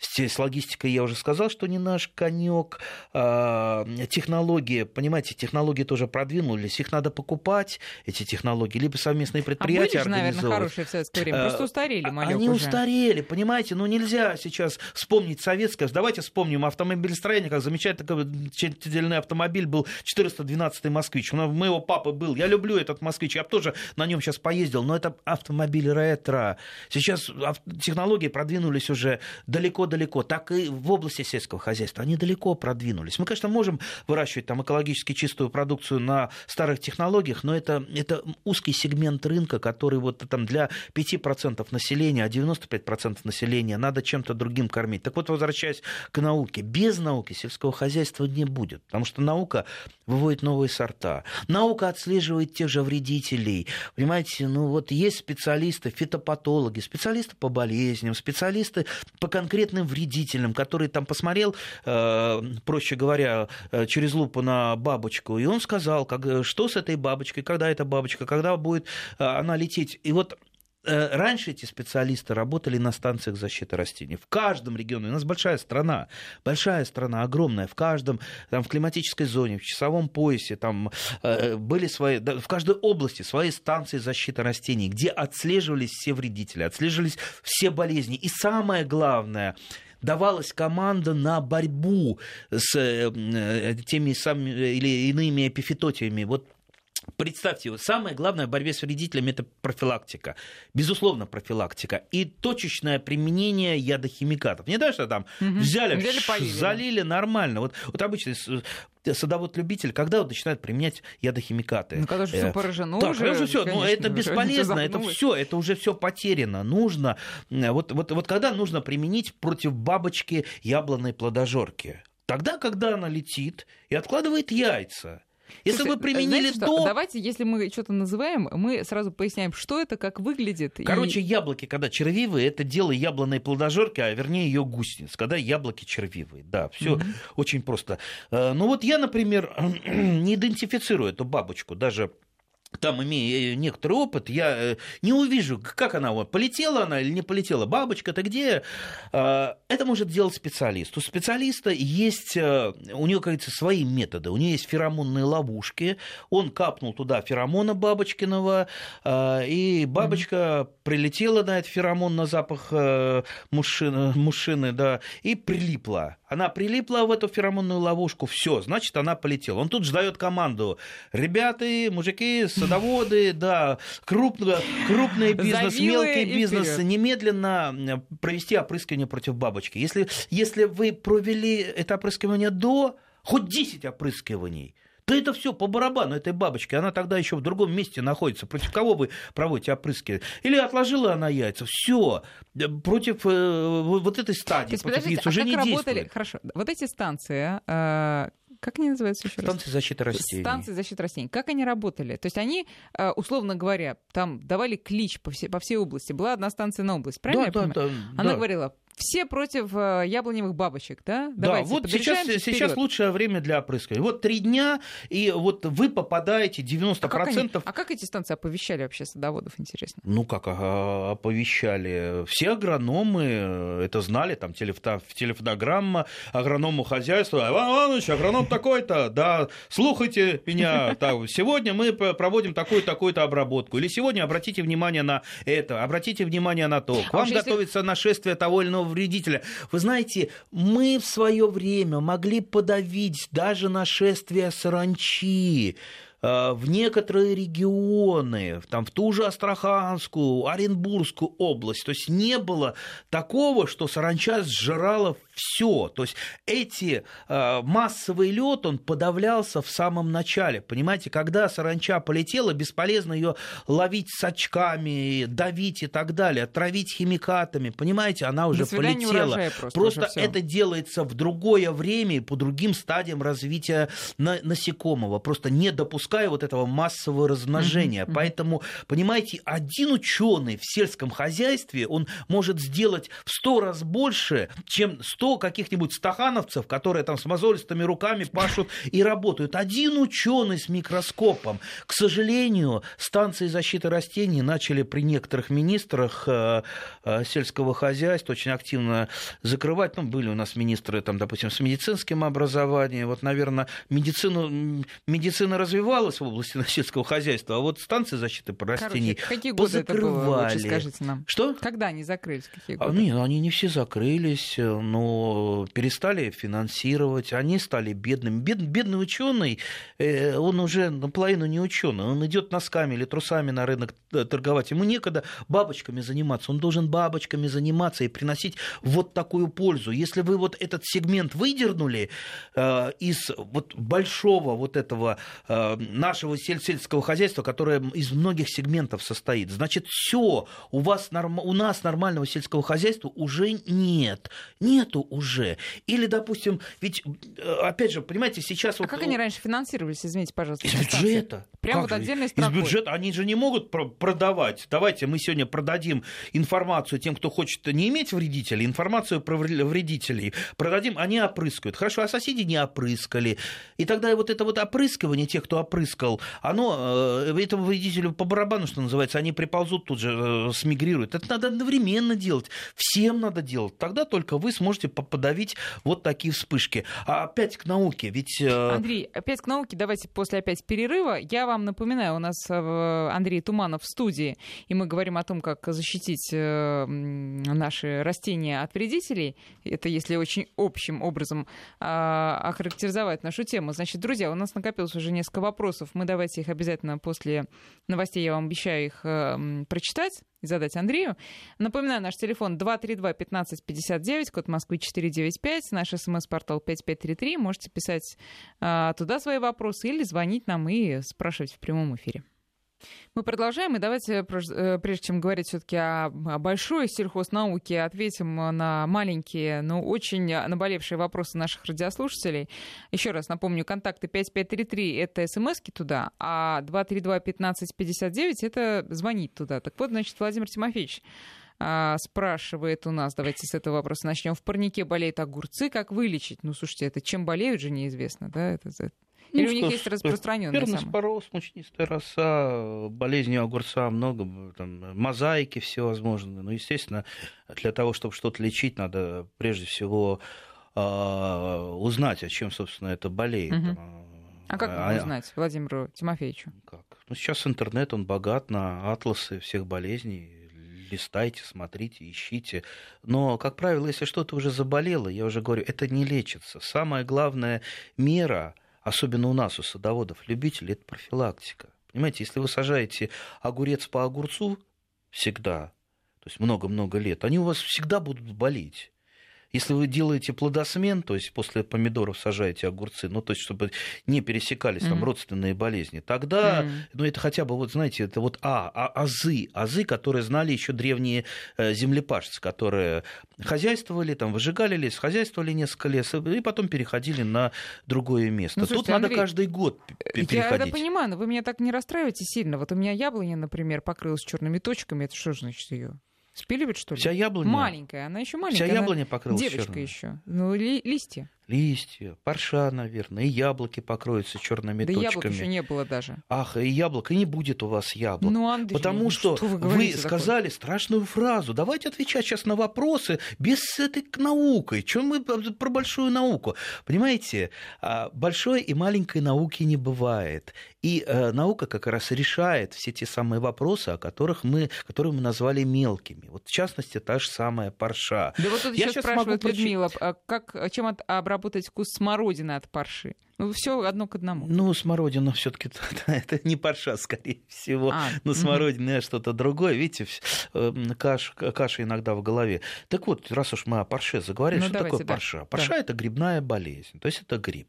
С логистикой я уже сказал, что не наш конек. А, технологии, понимаете, технологии тоже продвинулись. Их надо покупать, эти технологии, либо совместные предприятия а были же, наверное, хорошие в советское время. Просто устарели, а, Они уже. устарели, понимаете. Ну, нельзя сейчас вспомнить советское. Давайте вспомним автомобилестроение, как замечательный такой автомобиль был 412-й «Москвич». У моего папы был. Я люблю этот «Москвич». Я тоже на нем сейчас поездил. Но это автомобиль ретро. Сейчас технологии продвинулись уже далеко далеко, так и в области сельского хозяйства. Они далеко продвинулись. Мы, конечно, можем выращивать там экологически чистую продукцию на старых технологиях, но это, это узкий сегмент рынка, который вот там для 5% населения, а 95% населения надо чем-то другим кормить. Так вот, возвращаясь к науке, без науки сельского хозяйства не будет, потому что наука выводит новые сорта. Наука отслеживает тех же вредителей. Понимаете, ну вот есть специалисты, фитопатологи, специалисты по болезням, специалисты по конкретным потенциальным вредителем, который там посмотрел, э, проще говоря, э, через лупу на бабочку, и он сказал, как, э, что с этой бабочкой, когда эта бабочка, когда будет она лететь. И вот Раньше эти специалисты работали на станциях защиты растений. В каждом регионе, у нас большая страна, большая страна, огромная, в каждом, там, в климатической зоне, в часовом поясе, там были свои, в каждой области свои станции защиты растений, где отслеживались все вредители, отслеживались все болезни. И самое главное, давалась команда на борьбу с э, теми самыми или иными эпифитотиями. Вот Представьте, самое главное в борьбе с вредителями – это профилактика. Безусловно, профилактика. И точечное применение ядохимикатов. Не да, что там угу. взяли, взяли залили нормально. Вот, вот обычный садовод-любитель, когда он начинает применять ядохимикаты? Ну, когда же все э, поражено так, уже, все, ну, это бесполезно, это все, это уже все потеряно. Нужно, вот, вот, вот когда нужно применить против бабочки яблонной плодожорки? Тогда, когда она летит и откладывает яйца. Если Слушай, вы применили до... Что? Давайте, если мы что-то называем, мы сразу поясняем, что это, как выглядит. Короче, и... яблоки, когда червивые, это дело яблонной плодожорки, а вернее ее гусениц, когда яблоки червивые. Да, все mm-hmm. очень просто. Э, ну вот я, например, не идентифицирую эту бабочку, даже там, имея некоторый опыт, я э, не увижу, как она, полетела она или не полетела, бабочка-то где. А, это может делать специалист. У специалиста есть, э, у него, говорится, свои методы. У него есть феромонные ловушки, он капнул туда феромона бабочкиного, а, и бабочка mm-hmm. прилетела на этот феромон, на запах э, мужчины, мужчины да, и прилипла. Она прилипла в эту феромонную ловушку, все, значит, она полетела. Он тут же дает команду. Ребята, мужики, садоводы, да, крупный, крупный бизнес, Завилы мелкий бизнес, вперед. немедленно провести опрыскивание против бабочки. Если, если вы провели это опрыскивание до, хоть 10 опрыскиваний, то это все по барабану этой бабочки. Она тогда еще в другом месте находится. Против кого вы проводите опрыски? Или отложила она яйца. Все. Против э, вот этой стадии, против яиц уже а не работали... действует. Хорошо. Вот эти станции, э, как они называются еще Станции раз? защиты растений. Станции защиты растений. Как они работали? То есть они, э, условно говоря, там давали клич по всей, по всей области. Была одна станция на область, правильно да, я да, понимаю? Да, Она да. говорила, все против э, яблоневых бабочек, да? Да, вот сейчас, сейчас лучшее время для опрыскивания. Вот три дня, и вот вы попадаете 90%. А как, они, а как эти станции оповещали вообще садоводов, интересно? Ну, как оповещали? Все агрономы э, это знали, там телефон, телефонограмма агроному хозяйству. Иван Иванович, агроном такой-то, да, слухайте меня, так, сегодня мы проводим такую-такую-то обработку. Или сегодня обратите внимание на это, обратите внимание на то. К а вам а готовится нашествие того или иного вредителя. Вы знаете, мы в свое время могли подавить даже нашествие саранчи. Э, в некоторые регионы, там, в ту же Астраханскую, Оренбургскую область. То есть не было такого, что саранча сжирала все. То есть эти э, массовый лед, он подавлялся в самом начале. Понимаете, когда саранча полетела, бесполезно ее ловить с очками, давить и так далее, травить химикатами. Понимаете, она уже полетела. Просто просто это делается в другое время и по другим стадиям развития на- насекомого. Просто не допускается допуская вот этого массового размножения. Mm-hmm. Поэтому, понимаете, один ученый в сельском хозяйстве, он может сделать в сто раз больше, чем сто каких-нибудь стахановцев, которые там с мозолистыми руками пашут и работают. Один ученый с микроскопом. К сожалению, станции защиты растений начали при некоторых министрах э, э, сельского хозяйства очень активно закрывать. Ну, были у нас министры, там, допустим, с медицинским образованием. Вот, наверное, медицину, медицина развивалась, развивалась в области сельского хозяйства, а вот станции защиты растений Короче, какие годы это было, лучше скажите нам? Что? Когда они закрылись? Какие годы? А, нет, они не все закрылись, но перестали финансировать, они стали бедными. Бед, бедный ученый, э, он уже наполовину не ученый, он идет носками или трусами на рынок э, торговать, ему некогда бабочками заниматься, он должен бабочками заниматься и приносить вот такую пользу. Если вы вот этот сегмент выдернули э, из вот большого вот этого э, нашего сельского хозяйства, которое из многих сегментов состоит. Значит, все, у, вас, у нас нормального сельского хозяйства уже нет. Нету уже. Или, допустим, ведь, э, опять же, понимаете, сейчас... А вот... как они раньше финансировались, извините, пожалуйста? Из бюджета. Прямо вот отдельной строкой. Из бюджета. Они же не могут продавать. Давайте мы сегодня продадим информацию тем, кто хочет не иметь вредителей, информацию про вредителей продадим, они опрыскают. Хорошо, а соседи не опрыскали. И тогда вот это вот опрыскивание тех, кто опрыскал, оно э, этому вредителю по барабану, что называется, они приползут тут же, э, смигрируют. Это надо одновременно делать. Всем надо делать. Тогда только вы сможете подавить вот такие вспышки. А опять к науке. Ведь... Э, Андрей, опять к науке. Давайте после опять перерыва. Я вам напоминаю, у нас Андрей Туманов в студии, и мы говорим о том, как защитить наши растения от вредителей. Это если очень общим образом а, охарактеризовать нашу тему. Значит, друзья, у нас накопилось уже несколько вопросов вопросов. Мы давайте их обязательно после новостей, я вам обещаю их э, прочитать и задать Андрею. Напоминаю, наш телефон 232-1559, код Москвы 495, наш смс-портал 5533. Можете писать э, туда свои вопросы или звонить нам и спрашивать в прямом эфире. Мы продолжаем, и давайте, э, прежде чем говорить все-таки о большой сельхознауке, ответим на маленькие, но очень наболевшие вопросы наших радиослушателей. Еще раз напомню, контакты 5533 — это смски туда, а 232-1559 — это звонить туда. Так вот, значит, Владимир Тимофеевич а, спрашивает у нас, давайте с этого вопроса начнем. В парнике болеют огурцы, как вылечить? Ну, слушайте, это чем болеют же неизвестно, да? Это, или ну, у них есть распространенные Перноспороз, мучнистая роса, болезни огурца много, там, мозаики всевозможные. Ну, естественно, для того, чтобы что-то лечить, надо прежде всего э, узнать, о чем, собственно, это болеет. Угу. А как а, узнать Владимиру Тимофеевичу? Как? Ну, сейчас интернет, он богат на атласы всех болезней. Листайте, смотрите, ищите. Но, как правило, если что-то уже заболело, я уже говорю, это не лечится. Самая главная мера особенно у нас, у садоводов, любителей, это профилактика. Понимаете, если вы сажаете огурец по огурцу всегда, то есть много-много лет, они у вас всегда будут болеть. Если вы делаете плодосмен, то есть после помидоров сажаете огурцы, ну, то есть чтобы не пересекались mm-hmm. там родственные болезни, тогда, mm-hmm. ну, это хотя бы, вот знаете, это вот а, а, азы, азы, которые знали еще древние э, землепашцы, которые хозяйствовали, там, выжигали лес, хозяйствовали несколько лес, и потом переходили на другое место. Ну, слушайте, Тут Андрей, надо каждый год переходить. Я это понимаю, но вы меня так не расстраиваете сильно. Вот у меня яблоня, например, покрылась черными точками, это что значит ее? Спиливает, что ли? Вся яблоня. Маленькая, она еще маленькая. Вся яблоня покрылась Девочка черной. еще. Ну, ли- листья. Листья, парша, наверное, и яблоки покроются черными Да яблок точками. еще не было даже. Ах, и яблоко, и не будет у вас яблок. Ну, Андрей, Потому ну что, вы, вы, говорите такое? сказали страшную фразу. Давайте отвечать сейчас на вопросы без этой наукой. Чем мы про большую науку? Понимаете, а, большой и маленькой науки не бывает. И э, наука как раз решает все те самые вопросы, о которых мы, которые мы назвали мелкими. Вот в частности, та же самая парша. Да вот тут Я щас спрашивает могу Людмила, а как, чем от- обработать вкус смородины от парши? Ну, все одно к одному. Ну, смородина все-таки это не парша, скорее всего. А, мгм. смородина что-то другое. Видите, вс- э, каш- каша иногда в голове. Так вот, раз уж мы о парше заговорили, Ну, что давайте, такое да. парша? Парша это грибная болезнь, то есть это гриб.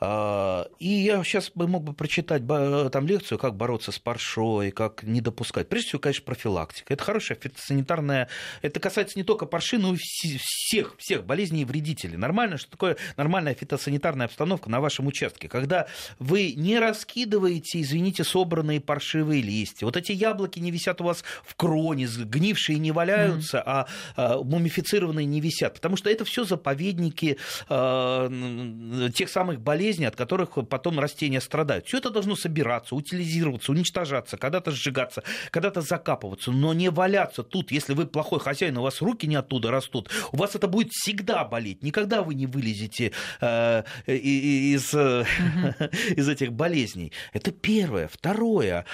А, И я сейчас бы мог бы прочитать там лекцию, как бороться с паршой, как не допускать. Прежде всего, конечно, профилактика. Это хорошая фитосанитарная... Это касается не только парши, но и вс- всех, всех болезней и вредителей. Нормально, что такое нормальная фитосанитарная обстановка на вашем участке, когда вы не раскидываете, извините, собранные паршивые листья. Вот эти яблоки не висят у вас в кроне, сгнившие не валяются, а, а мумифицированные не висят. Потому что это все заповедники м, тех самых болезней, от которых потом растения страдают. Все это должно собираться, утилизироваться, уничтожаться, когда-то сжигаться, когда-то закапываться, но не валяться тут. Если вы плохой хозяин, у вас руки не оттуда растут, у вас это будет всегда болеть. Никогда вы не вылезете э, из, э, из этих болезней. Это первое. Второе.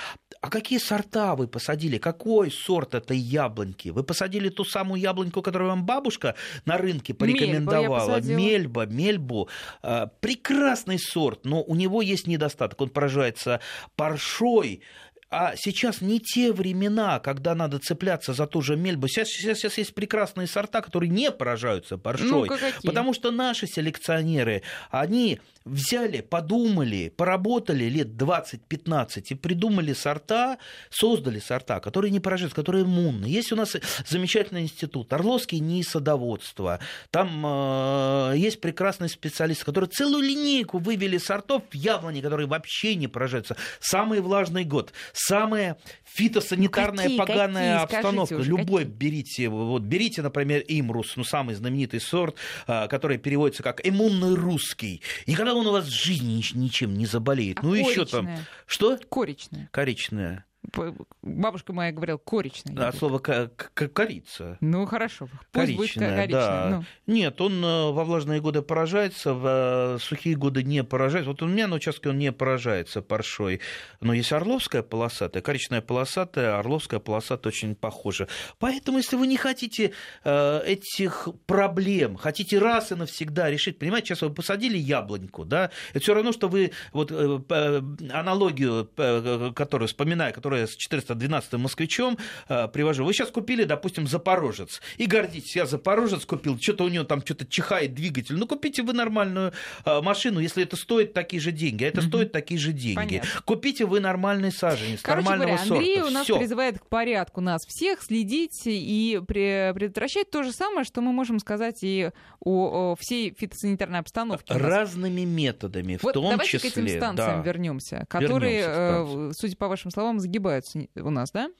А какие сорта вы посадили? Какой сорт этой яблоньки? Вы посадили ту самую яблоньку, которую вам бабушка на рынке порекомендовала? посадила. Мельба, мельбу. А, Прекрасный сорт, но у него есть недостаток. Он поражается паршой. А сейчас не те времена, когда надо цепляться за ту же мельбу. Сейчас, сейчас, сейчас есть прекрасные сорта, которые не поражаются паршой. Какие? Потому что наши селекционеры, они взяли, подумали, поработали лет 20-15 и придумали сорта, создали сорта, которые не поражаются, которые иммунны. Есть у нас замечательный институт, Орловский НИИ садоводства. Там э, есть прекрасные специалисты, которые целую линейку вывели сортов в яблони, которые вообще не поражаются. Самый влажный год, самая фитосанитарная Ну, какие, поганая какие? Обстановка. уже, Любой какие? берите, вот берите, например, имрус, ну самый знаменитый сорт, а, который переводится как иммунный русский. Никогда он у вас в жизни нич- ничем не заболеет. А ну еще там. Что? Коричная. Коричная. Бабушка моя говорила, коричная. От слова ко- к- корица. Ну, хорошо. Пусть будет ко- Коричная, коричная. да. Ну. Нет, он э, во влажные годы поражается, в э, сухие годы не поражается. Вот у меня на участке он не поражается паршой. Но есть орловская полосатая, коричная полосатая, орловская полосатая очень похожа. Поэтому, если вы не хотите э, этих проблем, хотите раз и навсегда решить, понимаете, сейчас вы посадили яблоньку, да, это все равно, что вы вот аналогию, которую вспоминаю, которую я с 412 москвичом э, привожу. Вы сейчас купили, допустим, Запорожец и гордитесь, я Запорожец купил, что-то у него там что-то чихает двигатель. Ну, купите вы нормальную э, машину, если это стоит такие же деньги, а это Мгм. стоит такие же деньги. Понятно. Купите вы нормальный саженец, Короче нормального говоря, Андрей сорта. у нас Всё. призывает к порядку нас всех, следить и пре- предотвращать то же самое, что мы можем сказать и о, о всей фитосанитарной обстановке. разными методами, в Вот том давайте числе. к этим станциям да. вернемся, которые, э, судя по вашим словам, загибаются не- у нас, да?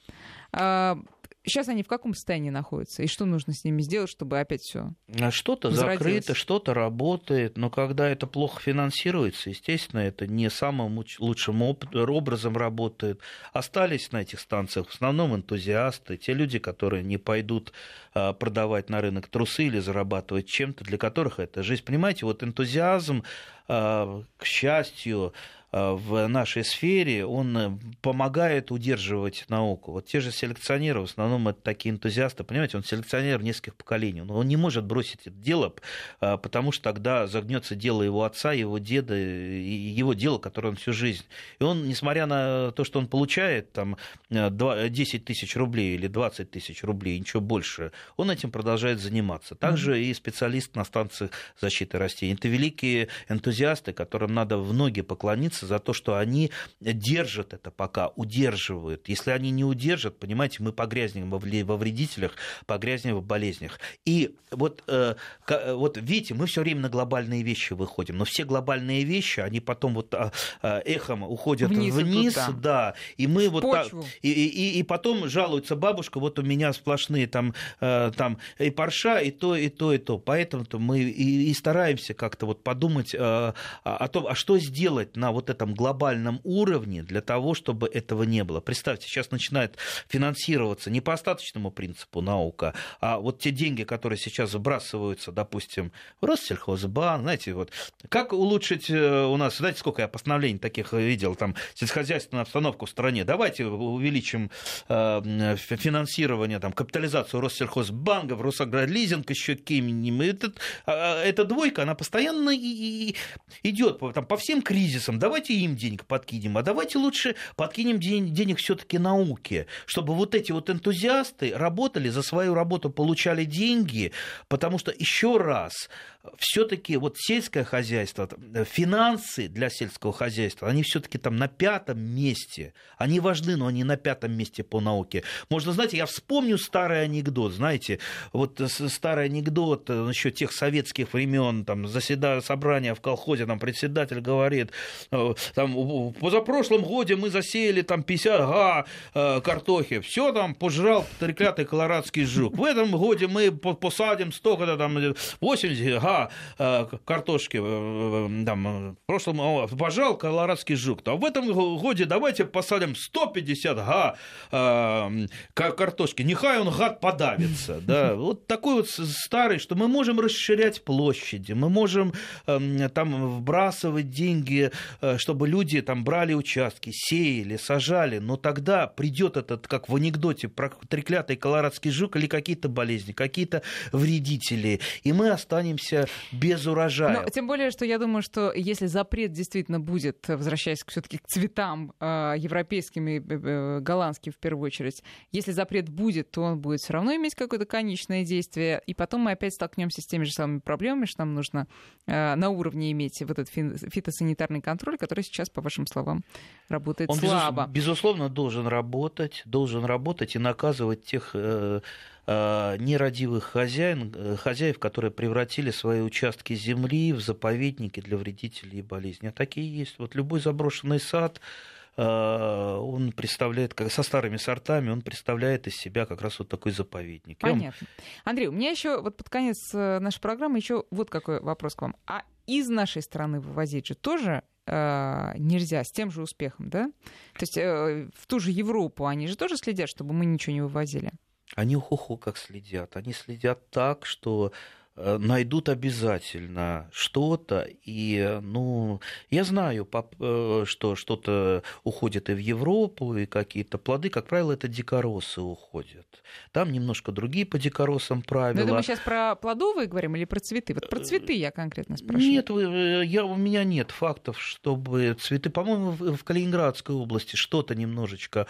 Сейчас они в каком состоянии находятся? И что нужно с ними сделать, чтобы опять все? А Что-то закрыто, что-то работает, но когда это плохо финансируется, естественно, это не самым луч- лучшим образом работает. Остались на этих станциях в основном энтузиасты, те люди, которые не пойдут а, продавать на рынок трусы или зарабатывать чем-то, для которых это жизнь. Понимаете, вот энтузиазм, а, к счастью, а, в нашей сфере, он э, помогает удерживать науку. Вот те же селекционеры, в основном это такие энтузиасты, понимаете, он селекционер нескольких поколений, но он не может бросить это дело, а, потому что тогда загнется дело его отца, его деда, и его дело, которое он всю жизнь. И он, несмотря на то, что он получает там э, два- 10 тысяч рублей или 20 тысяч рублей, ничего больше, он этим продолжает заниматься. Также и специалист на станциях защиты растений. Это великие энтузиасты, которым надо в ноги поклониться гордиться за то, что они держат это пока, удерживают. Если они не удержат, понимаете, мы погрязнем во вредителях, погрязнем в болезнях. И вот, э, вот видите, мы все время на глобальные вещи выходим, но все глобальные вещи, они потом вот а, а, эхом уходят вниз, вниз да, и мы в вот почву. так, и, и, и потом жалуется бабушка, вот у меня сплошные там, э, там и парша, и то, и то, и то. Поэтому-то мы и, и стараемся как-то вот подумать э, о том, а что сделать на вот этом глобальном уровне для того, чтобы этого не было. Представьте, сейчас начинает финансироваться не по остаточному принципу наука, а вот те деньги, которые сейчас забрасываются, допустим, в Россельхозбанк, знаете, вот как улучшить э, у нас, знаете, сколько я постановлений таких видел, там, сельскохозяйственную обстановку в стране, давайте увеличим э, финансирование, там, капитализацию Россельхозбанка, Росагролизинг еще каким-нибудь. Этот, а, эта двойка, она постоянно идет по, там, по всем кризисам. Давайте им денег подкинем, а давайте лучше подкинем день, денег все-таки науке, чтобы вот эти вот энтузиасты работали за свою работу, получали деньги, потому что еще раз все-таки вот сельское хозяйство, финансы для сельского хозяйства, они все-таки там на пятом месте. Они важны, но они на пятом месте по науке. Можно, знаете, я вспомню старый анекдот, знаете, вот старый анекдот э, еще тех советских времен, там, заседая собрания в колхозе, там, председатель говорит, э, там, позапрошлом годе мы засеяли там 50 га э, картохи, все там пожрал треклятый колорадский жук. В этом годе мы посадим столько-то там 80 га ага, э, картошки, э, э, там, в прошлом пожал колорадский жук, а в этом годе давайте посадим 150 га картошки, нехай он гад подавится, да, вот такой вот старый, что мы можем расширять площади, мы можем эм, там вбрасывать деньги, чтобы люди там брали участки, сеяли, сажали, но тогда придет этот, как в анекдоте про треклятый колорадский жук или какие-то болезни, какие-то вредители, и мы останемся без урожая. Но, тем более, что я думаю, что если запрет действительно будет, возвращаясь все-таки к цветам э, европейским и э, голландским в первую очередь, если запрет будет, то он будет все равно иметь какое-то конечное действие, и потом мы опять столкнемся с теми же самыми проблемами, что нам нужно э, на уровне иметь вот этот фитосанитарный контроль, который сейчас, по вашим словам, работает он слабо. Безусловно, должен работать, должен работать и наказывать тех э, Э, нерадивых хозяин, э, хозяев, которые превратили свои участки земли в заповедники для вредителей и болезней. А такие есть. Вот любой заброшенный сад, э, он представляет, со старыми сортами, он представляет из себя как раз вот такой заповедник. Понятно. Андрей, у меня еще вот под конец нашей программы еще вот какой вопрос к вам. А из нашей страны вывозить же тоже э, нельзя с тем же успехом, да? То есть э, в ту же Европу они же тоже следят, чтобы мы ничего не вывозили? Они хуху как следят. Они следят так, что э, найдут обязательно что-то. И, ну, я знаю, э, что что-то уходит и в Европу, и какие-то плоды, как правило, это дикоросы уходят. Там немножко другие по дикоросам правила. Но это мы сейчас про плодовые говорим или про цветы? Вот про цветы я конкретно спрашиваю. Нет, я, у меня нет фактов, чтобы цветы, по-моему, в Калининградской области что-то немножечко Э,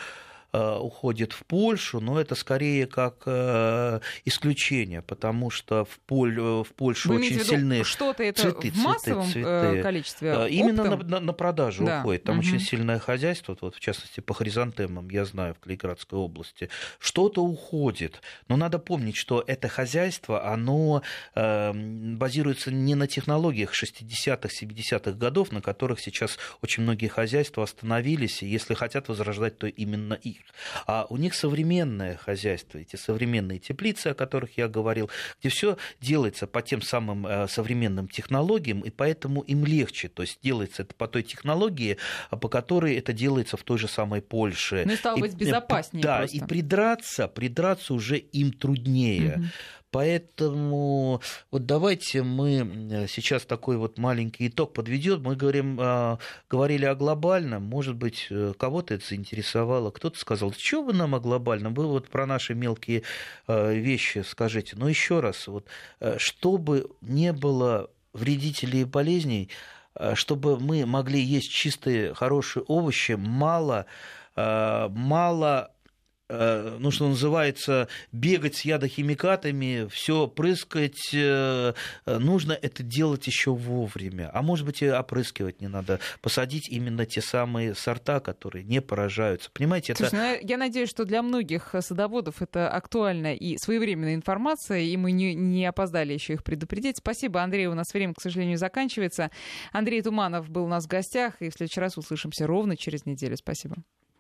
уходит в Польшу, но это скорее как э, исключение, потому что в, Поль, э, в Польшу Вы очень сильные что-то это цветы, в массовом цветы, цветы. количестве? Именно на, на, на продажу да. уходит. Там угу. очень сильное хозяйство, вот, в частности по хризантемам, я знаю, в Калининградской области. Что-то уходит, но надо помнить, что это хозяйство, оно э, базируется не на технологиях 60-х, 70-х годов, на которых сейчас очень многие хозяйства остановились, и если хотят возрождать, то именно их А у них современное хозяйство, эти современные теплицы, о которых я говорил, где все делается по тем самым э, современным технологиям, и поэтому им легче. То есть делается это по той технологии, по которой это делается в той же самой Польше. Ну и стало быть безопаснее. Да, просто. и придраться, придраться уже им труднее. Угу. Поэтому вот давайте мы сейчас такой вот маленький итог подведем. Мы говорим, а, говорили о глобальном, может быть, э, кого-то это заинтересовало, кто-то сказал, что вы нам о глобальном, вы вот про наши мелкие а, вещи скажите. Но еще раз, вот, э, чтобы не было вредителей и болезней, э, чтобы мы могли есть чистые, хорошие овощи, мало, мало Э, ну, что называется, бегать с ядохимикатами, все прыскать, э, нужно это делать еще вовремя. А может быть, и опрыскивать не надо. Посадить именно те самые сорта, которые не поражаются. Понимаете, это... Слушай, ну, я надеюсь, что для многих садоводов это актуальная и своевременная информация, и мы не, не опоздали еще их предупредить. Спасибо, Андрей. У нас время, к сожалению, заканчивается. Андрей Туманов был у нас в гостях, и в следующий раз услышимся ровно через неделю. Спасибо.